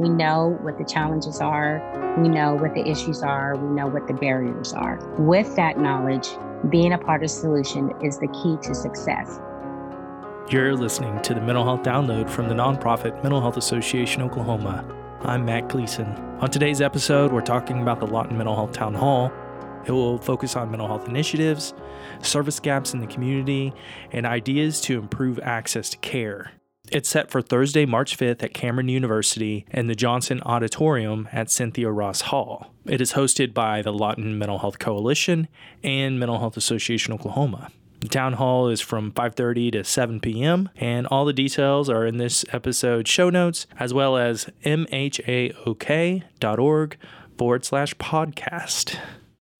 We know what the challenges are, we know what the issues are, we know what the barriers are. With that knowledge, being a part of the solution is the key to success. You're listening to the Mental Health Download from the nonprofit Mental Health Association Oklahoma. I'm Matt Gleason. On today's episode, we're talking about the Lawton Mental Health Town Hall. It will focus on mental health initiatives, service gaps in the community, and ideas to improve access to care. It's set for Thursday, March 5th at Cameron University in the Johnson Auditorium at Cynthia Ross Hall. It is hosted by the Lawton Mental Health Coalition and Mental Health Association Oklahoma. The town hall is from 5:30 to 7 p.m. and all the details are in this episode show notes as well as mhaok.org forward slash podcast.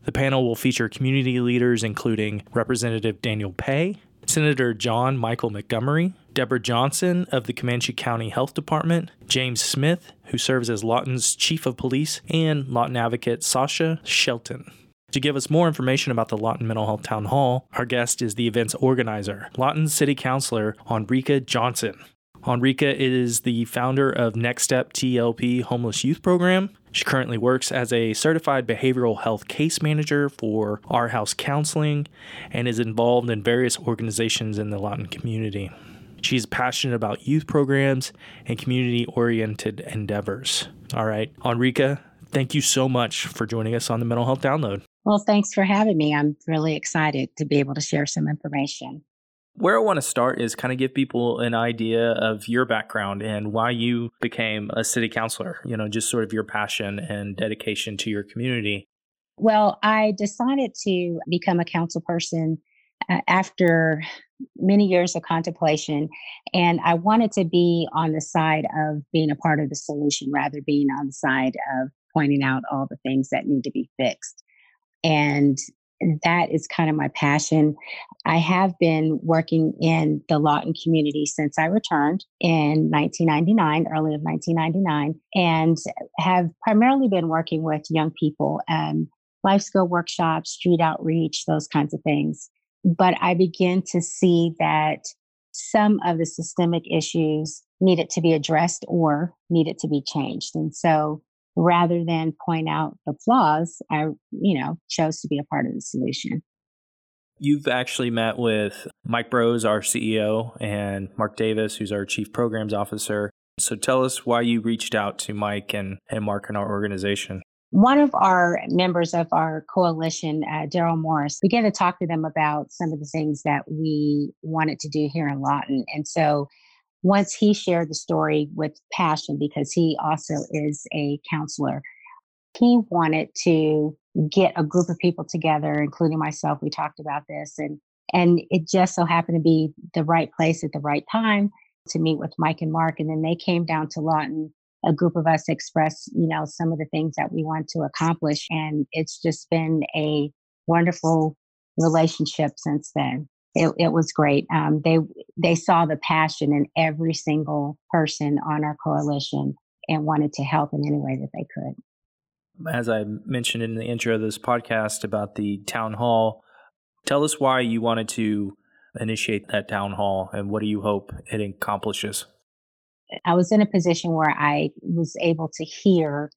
The panel will feature community leaders including Representative Daniel Pae, Senator John Michael Montgomery, Deborah Johnson of the Comanche County Health Department, James Smith, who serves as Lawton's Chief of Police, and Lawton advocate Sasha Shelton. To give us more information about the Lawton Mental Health Town Hall, our guest is the event's organizer, Lawton City Councilor Onreka Johnson. Onreka is the founder of Next Step TLP Homeless Youth Program. She currently works as a certified behavioral health case manager for Our House Counseling and is involved in various organizations in the Lawton community. She's passionate about youth programs and community oriented endeavors. All right, Onreka, thank you so much for joining us on the Mental Health Download. Well, thanks for having me. I'm really excited to be able to share some information. Where I want to start is kind of give people an idea of your background and why you became a city councilor, you know, just sort of your passion and dedication to your community. Well, I decided to become a council person uh, after many years of contemplation. And I wanted to be on the side of being a part of the solution rather being on the side of pointing out all the things that need to be fixed. And that is kind of my passion. I have been working in the Lawton community since I returned in 1999, early of 1999, and have primarily been working with young people and life skill workshops, street outreach, those kinds of things. But I begin to see that some of the systemic issues needed to be addressed or needed to be changed. And so rather than point out the flaws, I, you know, chose to be a part of the solution. You've actually met with Mike Brose, our CEO, and Mark Davis, who's our Chief Programs Officer. So tell us why you reached out to Mike and, and Mark in our organization. One of our members of our coalition, uh, Daryl Morris, began to talk to them about some of the things that we wanted to do here in Lawton. And so once he shared the story with passion because he also is a counselor he wanted to get a group of people together including myself we talked about this and and it just so happened to be the right place at the right time to meet with mike and mark and then they came down to lawton a group of us express, you know some of the things that we want to accomplish and it's just been a wonderful relationship since then it, it was great. Um, they they saw the passion in every single person on our coalition and wanted to help in any way that they could. As I mentioned in the intro of this podcast about the town hall, tell us why you wanted to initiate that town hall and what do you hope it accomplishes? I was in a position where I was able to hear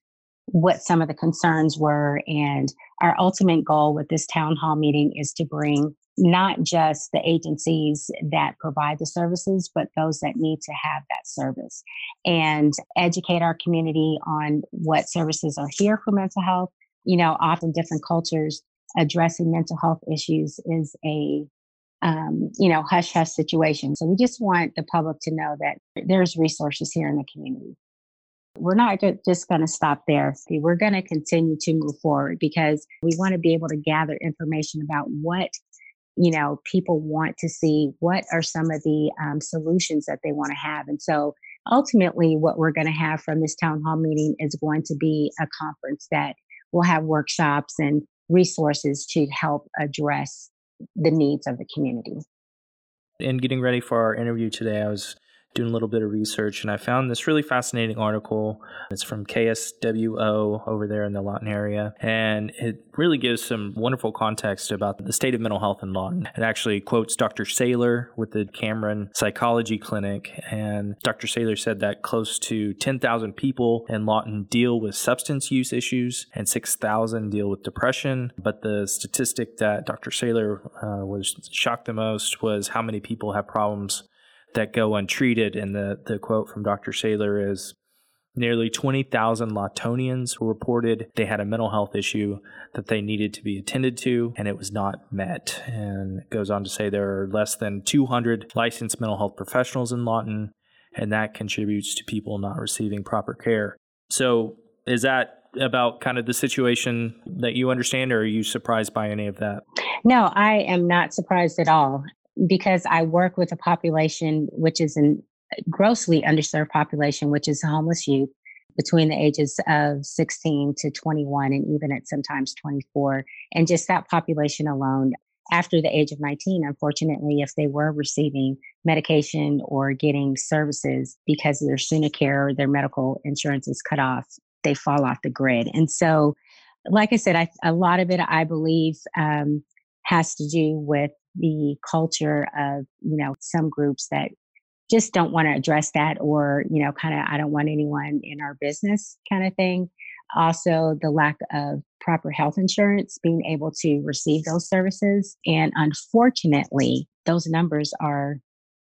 what some of the concerns were. And our ultimate goal with this town hall meeting is to bring not just the agencies that provide the services, but those that need to have that service and educate our community on what services are here for mental health. You know, often different cultures addressing mental health issues is a um, you know, hush hush situation. So we just want the public to know that there's resources here in the community. We're not just going to stop there. We're going to continue to move forward because we want to be able to gather information about what you know people want to see what are some of the um, solutions that they want to have and so ultimately what we're going to have from this town hall meeting is going to be a conference that will have workshops and resources to help address the needs of the community. In getting ready for our interview today i was doing a little bit of research and I found this really fascinating article. It's from KSWO over there in the Lawton area. And it really gives some wonderful context about the state of mental health in Lawton. It actually quotes Dr. Saylor with the Cameron Psychology Clinic. And Dr. Saylor said that close to 10,000 people in Lawton deal with substance use issues and 6,000 deal with depression. But the statistic that Dr. Saylor uh, was shocked the most was how many people have problems that go untreated. And the, the quote from Dr. Saylor is Nearly 20,000 Lawtonians reported they had a mental health issue that they needed to be attended to, and it was not met. And it goes on to say there are less than 200 licensed mental health professionals in Lawton, and that contributes to people not receiving proper care. So, is that about kind of the situation that you understand, or are you surprised by any of that? No, I am not surprised at all because I work with a population which is a grossly underserved population, which is homeless youth between the ages of 16 to 21 and even at sometimes 24. And just that population alone, after the age of 19, unfortunately, if they were receiving medication or getting services because their SoonerCare or their medical insurance is cut off, they fall off the grid. And so, like I said, I, a lot of it, I believe, um, has to do with the culture of you know some groups that just don't want to address that or you know kind of i don't want anyone in our business kind of thing. Also the lack of proper health insurance being able to receive those services and unfortunately those numbers are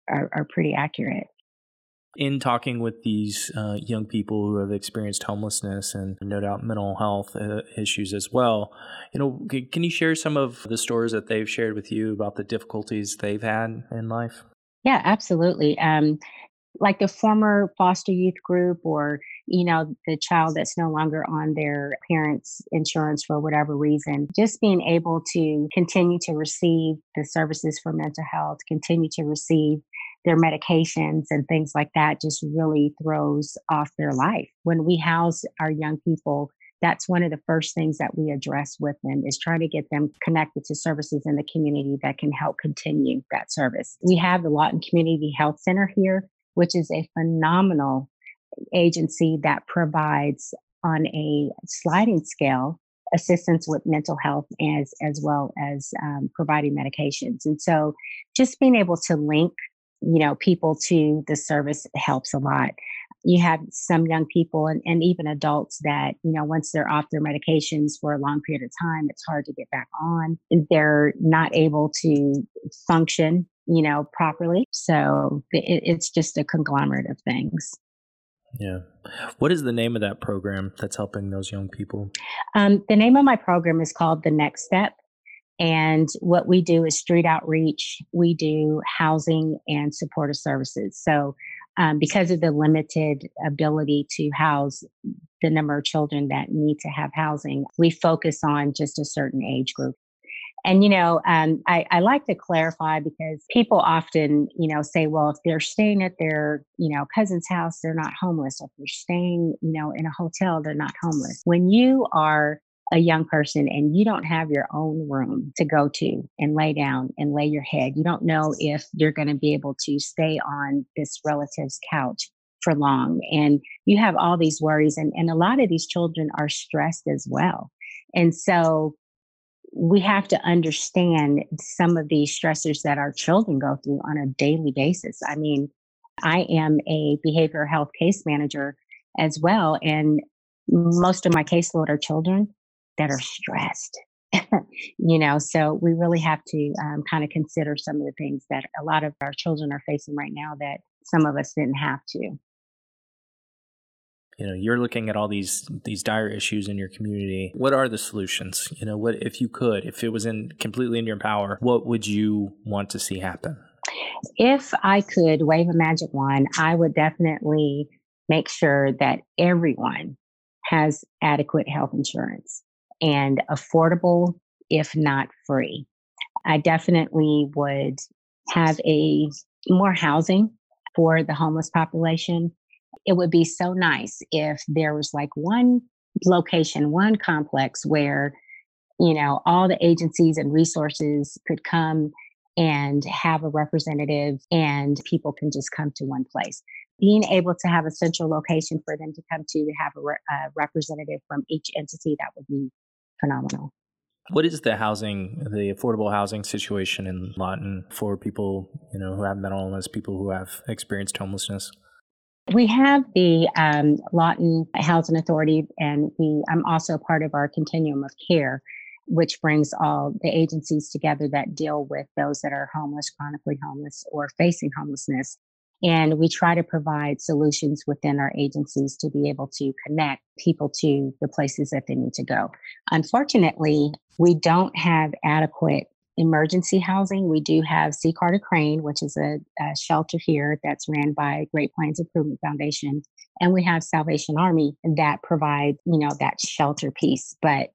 are, are pretty accurate in talking with these uh, young people who have experienced homelessness and no doubt mental health uh, issues as well, you know, can you share some of the stories that they've shared with you about the difficulties they've had in life? Yeah, absolutely. Um, like the former foster youth group or you know the child that's no longer on their parents insurance for whatever reason just being able to continue to receive the services for mental health continue to receive their medications and things like that just really throws off their life when we house our young people that's one of the first things that we address with them is trying to get them connected to services in the community that can help continue that service. We have the Lawton Community Health Center here, which is a phenomenal agency that provides on a sliding scale assistance with mental health as as well as um, providing medications and so just being able to link you know people to the service helps a lot you have some young people and, and even adults that you know once they're off their medications for a long period of time it's hard to get back on they're not able to function you know properly so it, it's just a conglomerate of things yeah. What is the name of that program that's helping those young people? Um, the name of my program is called The Next Step. And what we do is street outreach, we do housing and supportive services. So um, because of the limited ability to house the number of children that need to have housing, we focus on just a certain age group. And, you know, um, I, I, like to clarify because people often, you know, say, well, if they're staying at their, you know, cousin's house, they're not homeless. If they're staying, you know, in a hotel, they're not homeless. When you are a young person and you don't have your own room to go to and lay down and lay your head, you don't know if you're going to be able to stay on this relative's couch for long. And you have all these worries. And, and a lot of these children are stressed as well. And so we have to understand some of these stressors that our children go through on a daily basis. I mean, I am a behavioral health case manager as well. And most of my caseload are children that are stressed. you know, so we really have to um, kind of consider some of the things that a lot of our children are facing right now that some of us didn't have to. You know, you're looking at all these these dire issues in your community. What are the solutions? You know, what if you could, if it was in completely in your power, what would you want to see happen? If I could wave a magic wand, I would definitely make sure that everyone has adequate health insurance and affordable, if not free. I definitely would have a more housing for the homeless population. It would be so nice if there was like one location, one complex where, you know, all the agencies and resources could come and have a representative and people can just come to one place. Being able to have a central location for them to come to, to have a, re- a representative from each entity, that would be phenomenal. What is the housing, the affordable housing situation in Lawton for people, you know, who have mental illness, people who have experienced homelessness? We have the um, Lawton Housing Authority, and we I'm also part of our continuum of care, which brings all the agencies together that deal with those that are homeless, chronically homeless, or facing homelessness. And we try to provide solutions within our agencies to be able to connect people to the places that they need to go. Unfortunately, we don't have adequate emergency housing. We do have C. Carter Crane, which is a, a, shelter here that's ran by Great Plains Improvement Foundation. And we have Salvation Army that provide, you know, that shelter piece. But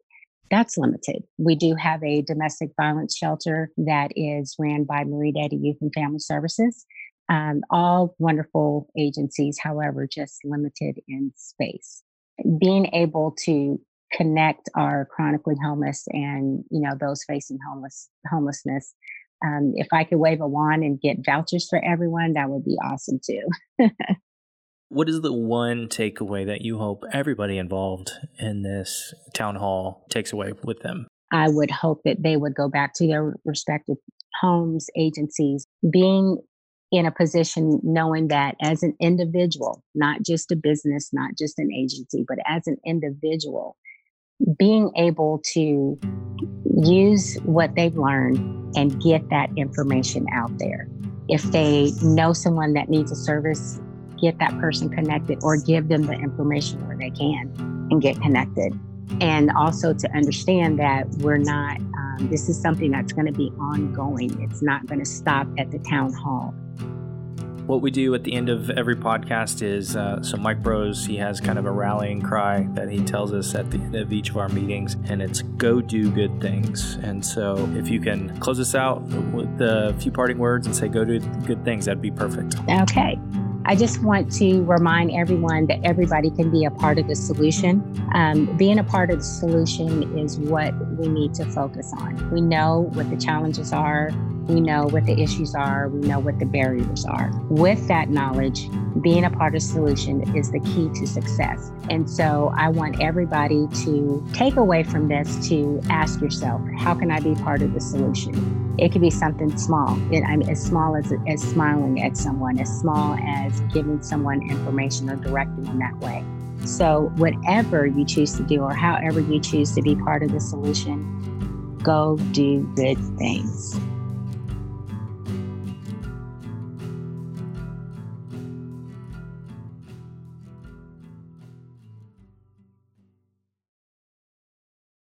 that's limited. We do have a domestic violence shelter that is ran by Marie Detty Youth and Family Services. Um, all wonderful agencies, however, just limited in space. Being able to connect our chronically homeless and you know those facing homeless homelessness um, if i could wave a wand and get vouchers for everyone that would be awesome too. What is the one takeaway that you hope everybody involved in this town hall takes away with them? I would hope that they would go back to their respective homes agencies. Being in a position knowing that as an individual, not just a business, not just an agency, but as an individual, being able to use what they've learned and get that information out there. If they know someone that needs a service, get that person connected or give them the information where they can and get connected. And also to understand that we're not, um, this is something that's going to be ongoing. It's not going to stop at the town hall what we do at the end of every podcast is uh, so Mike Brose, he has kind of a rallying cry that he tells us at the end of each of our meetings, and it's go do good things. And so if you can close us out with a few parting words and say go do good things, that'd be perfect. Okay. I just want to remind everyone that everybody can be a part of the solution. Um, being a part of the solution is what we need to focus on. We know what the challenges are, we know what the issues are, we know what the barriers are. With that knowledge, being a part of solution is the key to success. And so I want everybody to take away from this to ask yourself, how can I be part of the solution? It could be something small, it, I mean, as small as, as smiling at someone, as small as giving someone information or directing them that way. So, whatever you choose to do or however you choose to be part of the solution, go do good things.